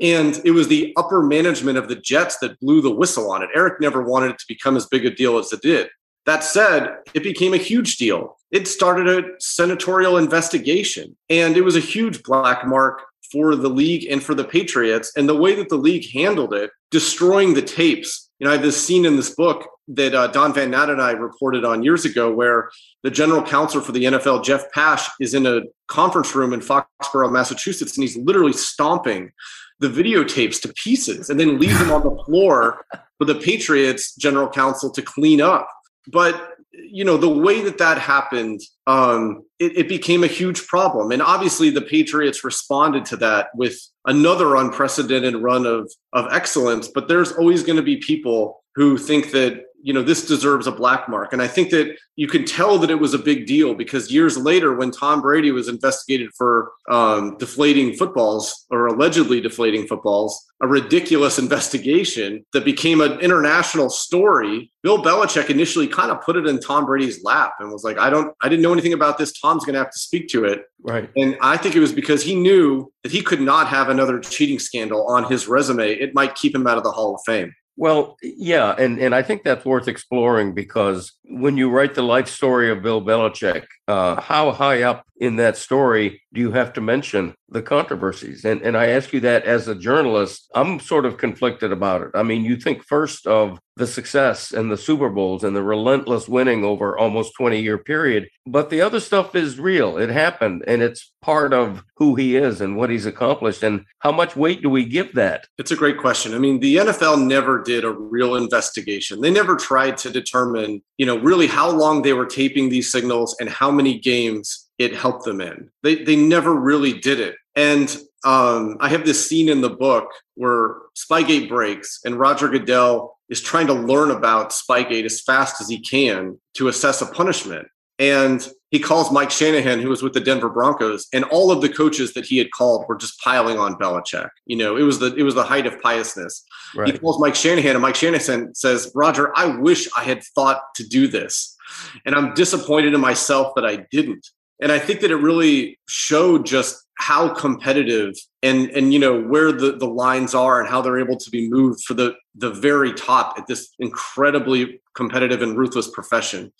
And it was the upper management of the Jets that blew the whistle on it. Eric never wanted it to become as big a deal as it did. That said, it became a huge deal. It started a senatorial investigation, and it was a huge black mark for the league and for the Patriots. And the way that the league handled it, destroying the tapes. You know, I have this scene in this book that uh, Don Van Natta and I reported on years ago, where the general counsel for the NFL, Jeff Pash, is in a conference room in Foxborough, Massachusetts, and he's literally stomping the videotapes to pieces and then leave them on the floor for the Patriots general counsel to clean up. But you know the way that that happened um, it, it, became a huge problem and obviously the patriots responded to that with another unprecedented run of of excellence but there's always going to be people who think that you know this deserves a black mark. And i think that you can tell that it was a big deal because years later when tom brady was investigated for um, deflating footballs or allegedly deflating footballs a ridiculous investigation that became an international story bill belichick initially kind of put it in tom brady's lap and was like i don't i didn't know anything about this. Tom's going to have to speak to it. Right. And i think it was because he knew that he could not have another cheating scandal on his resume. It might keep him out of the hall of fame well, yeah, and, and I think that's worth exploring because when you write the life story of Bill Belichick, uh, how high up in that story do you have to mention the controversies? And and I ask you that as a journalist, I'm sort of conflicted about it. I mean, you think first of the success and the Super Bowls and the relentless winning over almost 20 year period, but the other stuff is real. It happened and it's part of who he is and what he's accomplished. And how much weight do we give that? It's a great question. I mean, the NFL never did a real investigation. They never tried to determine, you know, really how long they were taping these signals and how many games it helped them in. They they never really did it. And um, I have this scene in the book where Spygate breaks and Roger Goodell is trying to learn about Spygate as fast as he can to assess a punishment. And he calls Mike Shanahan, who was with the Denver Broncos, and all of the coaches that he had called were just piling on Belichick. You know, it was the it was the height of piousness. Right. He calls Mike Shanahan, and Mike Shanahan says, "Roger, I wish I had thought to do this, and I'm disappointed in myself that I didn't." And I think that it really showed just how competitive and and you know where the the lines are and how they're able to be moved for the the very top at this incredibly competitive and ruthless profession.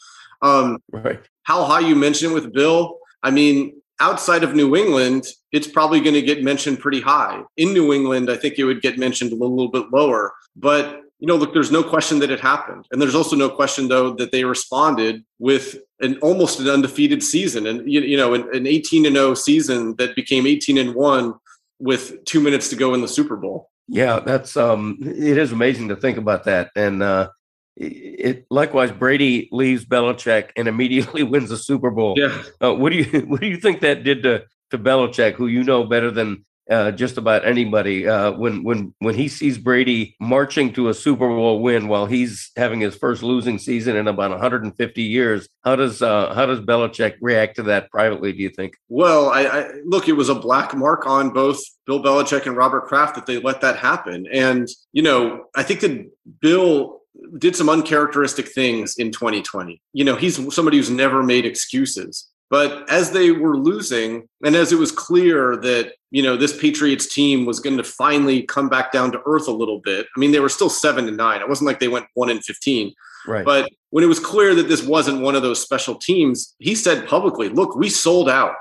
Um, right. How high you mentioned with Bill? I mean, outside of New England, it's probably going to get mentioned pretty high. In New England, I think it would get mentioned a little, little bit lower. But you know, look, there's no question that it happened, and there's also no question though that they responded with an almost an undefeated season, and you, you know, an, an 18 and 0 season that became 18 and one with two minutes to go in the Super Bowl. Yeah, that's um, it is amazing to think about that, and uh, it likewise Brady leaves Belichick and immediately (laughs) wins the Super Bowl. Yeah. Uh, what do you (laughs) what do you think that did to to Belichick, who you know better than uh, just about anybody? Uh, when when when he sees Brady marching to a Super Bowl win while he's having his first losing season in about 150 years, how does uh, how does Belichick react to that privately? Do you think? Well, I, I look, it was a black mark on both Bill Belichick and Robert Kraft that they let that happen, and you know I think that Bill did some uncharacteristic things in 2020. You know, he's somebody who's never made excuses. But as they were losing, and as it was clear that, you know, this Patriots team was going to finally come back down to earth a little bit. I mean, they were still seven to nine. It wasn't like they went one and 15. Right. But when it was clear that this wasn't one of those special teams, he said publicly, look, we sold out.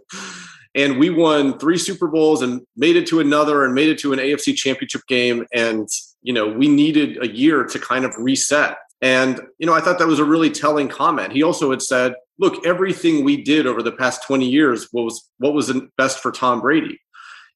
(laughs) and we won three Super Bowls and made it to another and made it to an AFC championship game. And you know, we needed a year to kind of reset. And, you know, I thought that was a really telling comment. He also had said, look, everything we did over the past 20 years was what was best for Tom Brady.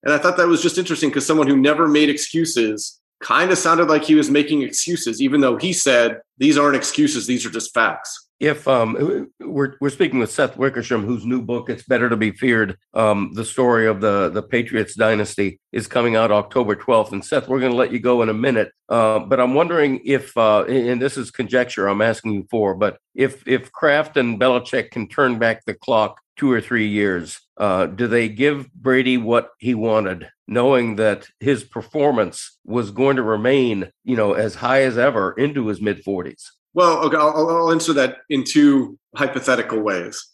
And I thought that was just interesting because someone who never made excuses kind of sounded like he was making excuses, even though he said, these aren't excuses, these are just facts if um, we're we're speaking with Seth Wickersham, whose new book "It's Better to Be Feared," um, the story of the the Patriots dynasty is coming out October twelfth. And Seth, we're going to let you go in a minute, uh, but I'm wondering if, uh, and this is conjecture I'm asking you for, but if if Kraft and Belichick can turn back the clock two or three years, uh, do they give Brady what he wanted, knowing that his performance was going to remain, you know, as high as ever into his mid forties? Well, okay, I'll, I'll answer that in two hypothetical ways.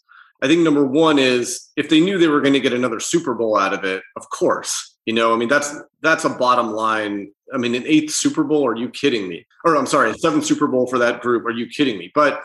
I think number one is if they knew they were going to get another Super Bowl out of it, of course. You know, I mean, that's that's a bottom line. I mean, an eighth Super Bowl? Are you kidding me? Or I'm sorry, a seventh Super Bowl for that group? Are you kidding me? But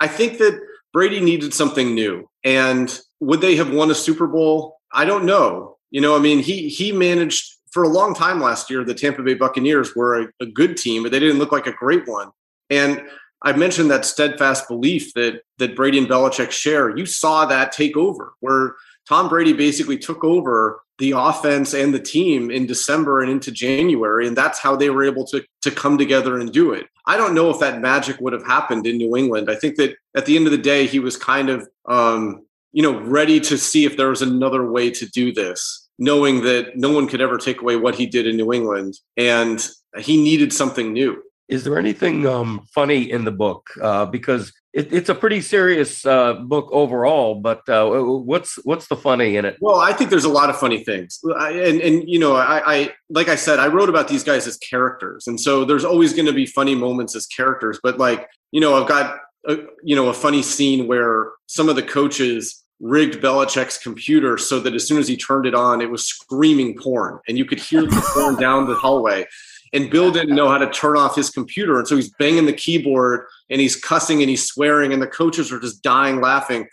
I think that Brady needed something new, and would they have won a Super Bowl? I don't know. You know, I mean, he he managed for a long time last year. The Tampa Bay Buccaneers were a, a good team, but they didn't look like a great one. And I mentioned that steadfast belief that that Brady and Belichick share. You saw that take over, where Tom Brady basically took over the offense and the team in December and into January, and that's how they were able to to come together and do it. I don't know if that magic would have happened in New England. I think that at the end of the day, he was kind of um, you know ready to see if there was another way to do this, knowing that no one could ever take away what he did in New England, and he needed something new. Is there anything um, funny in the book? Uh, because it, it's a pretty serious uh, book overall, but uh, what's what's the funny in it? Well, I think there's a lot of funny things, I, and and you know, I, I like I said, I wrote about these guys as characters, and so there's always going to be funny moments as characters. But like you know, I've got a, you know a funny scene where some of the coaches rigged Belichick's computer so that as soon as he turned it on, it was screaming porn, and you could hear the porn down the hallway and Bill didn't know how to turn off his computer. And so he's banging the keyboard and he's cussing and he's swearing, and the coaches are just dying laughing.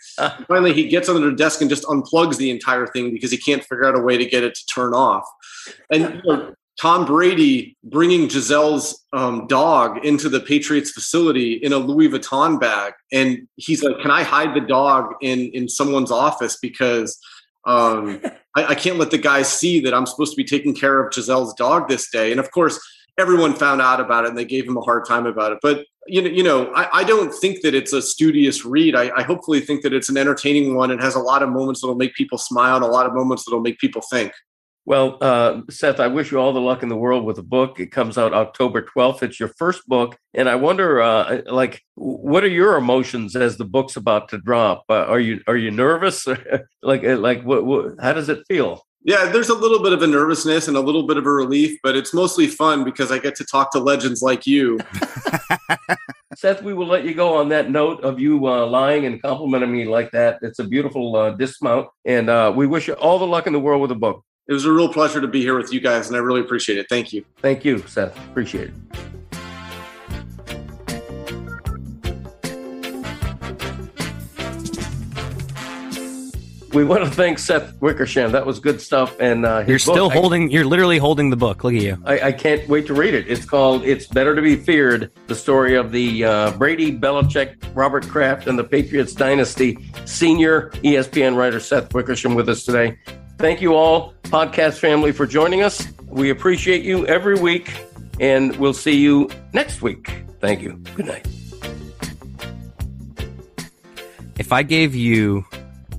finally, he gets under the desk and just unplugs the entire thing because he can't figure out a way to get it to turn off. And you know, Tom Brady bringing Gisele's um, dog into the Patriots facility in a Louis Vuitton bag. And he's like, Can I hide the dog in, in someone's office? Because um, (laughs) I, I, can't let the guys see that I'm supposed to be taking care of Gisele's dog this day. And of course, everyone found out about it and they gave him a hard time about it. But you know, you know, I, I don't think that it's a studious read. I, I, hopefully think that it's an entertaining one. It has a lot of moments that'll make people smile and a lot of moments that'll make people think. Well, uh, Seth, I wish you all the luck in the world with the book. It comes out October 12th. It's your first book. And I wonder, uh, like, what are your emotions as the book's about to drop? Uh, are you are you nervous? (laughs) like, uh, like, what, what, how does it feel? Yeah, there's a little bit of a nervousness and a little bit of a relief, but it's mostly fun because I get to talk to legends like you. (laughs) Seth, we will let you go on that note of you uh, lying and complimenting me like that. It's a beautiful uh, dismount, and uh, we wish you all the luck in the world with the book. It was a real pleasure to be here with you guys, and I really appreciate it. Thank you. Thank you, Seth. Appreciate it. we want to thank Seth Wickersham. That was good stuff. And uh, you're still book, holding. I, you're literally holding the book. Look at you. I, I, can't wait to read it. It's called "It's Better to Be Feared: The Story of the uh, Brady, Belichick, Robert Kraft, and the Patriots Dynasty." Senior ESPN writer Seth Wickersham with us today. Thank you all, podcast family, for joining us. We appreciate you every week, and we'll see you next week. Thank you. Good night. If I gave you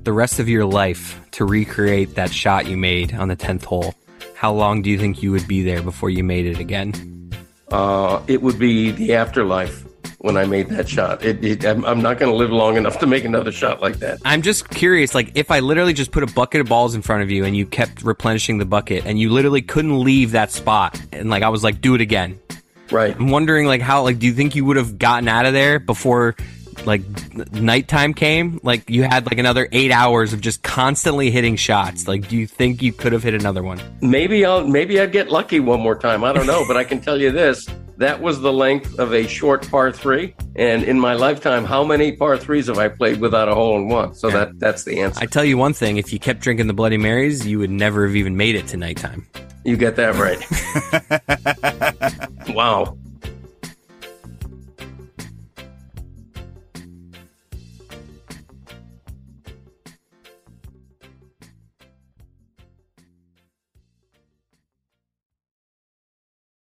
the rest of your life to recreate that shot you made on the 10th hole, how long do you think you would be there before you made it again? Uh, it would be the afterlife when I made that shot. It, it, I'm, I'm, not going to live long enough to make another shot like that. I'm just curious, like if I literally just put a bucket of balls in front of you and you kept replenishing the bucket and you literally couldn't leave that spot, and like I was like, do it again. Right. I'm wondering, like, how, like, do you think you would have gotten out of there before like nighttime came, like you had like another eight hours of just constantly hitting shots. Like, do you think you could have hit another one? Maybe I'll maybe I'd get lucky one more time. I don't know, but I can tell you this: that was the length of a short par three. And in my lifetime, how many par threes have I played without a hole in one? So yeah. that that's the answer. I tell you one thing: if you kept drinking the Bloody Marys, you would never have even made it to nighttime. You get that right. (laughs) wow.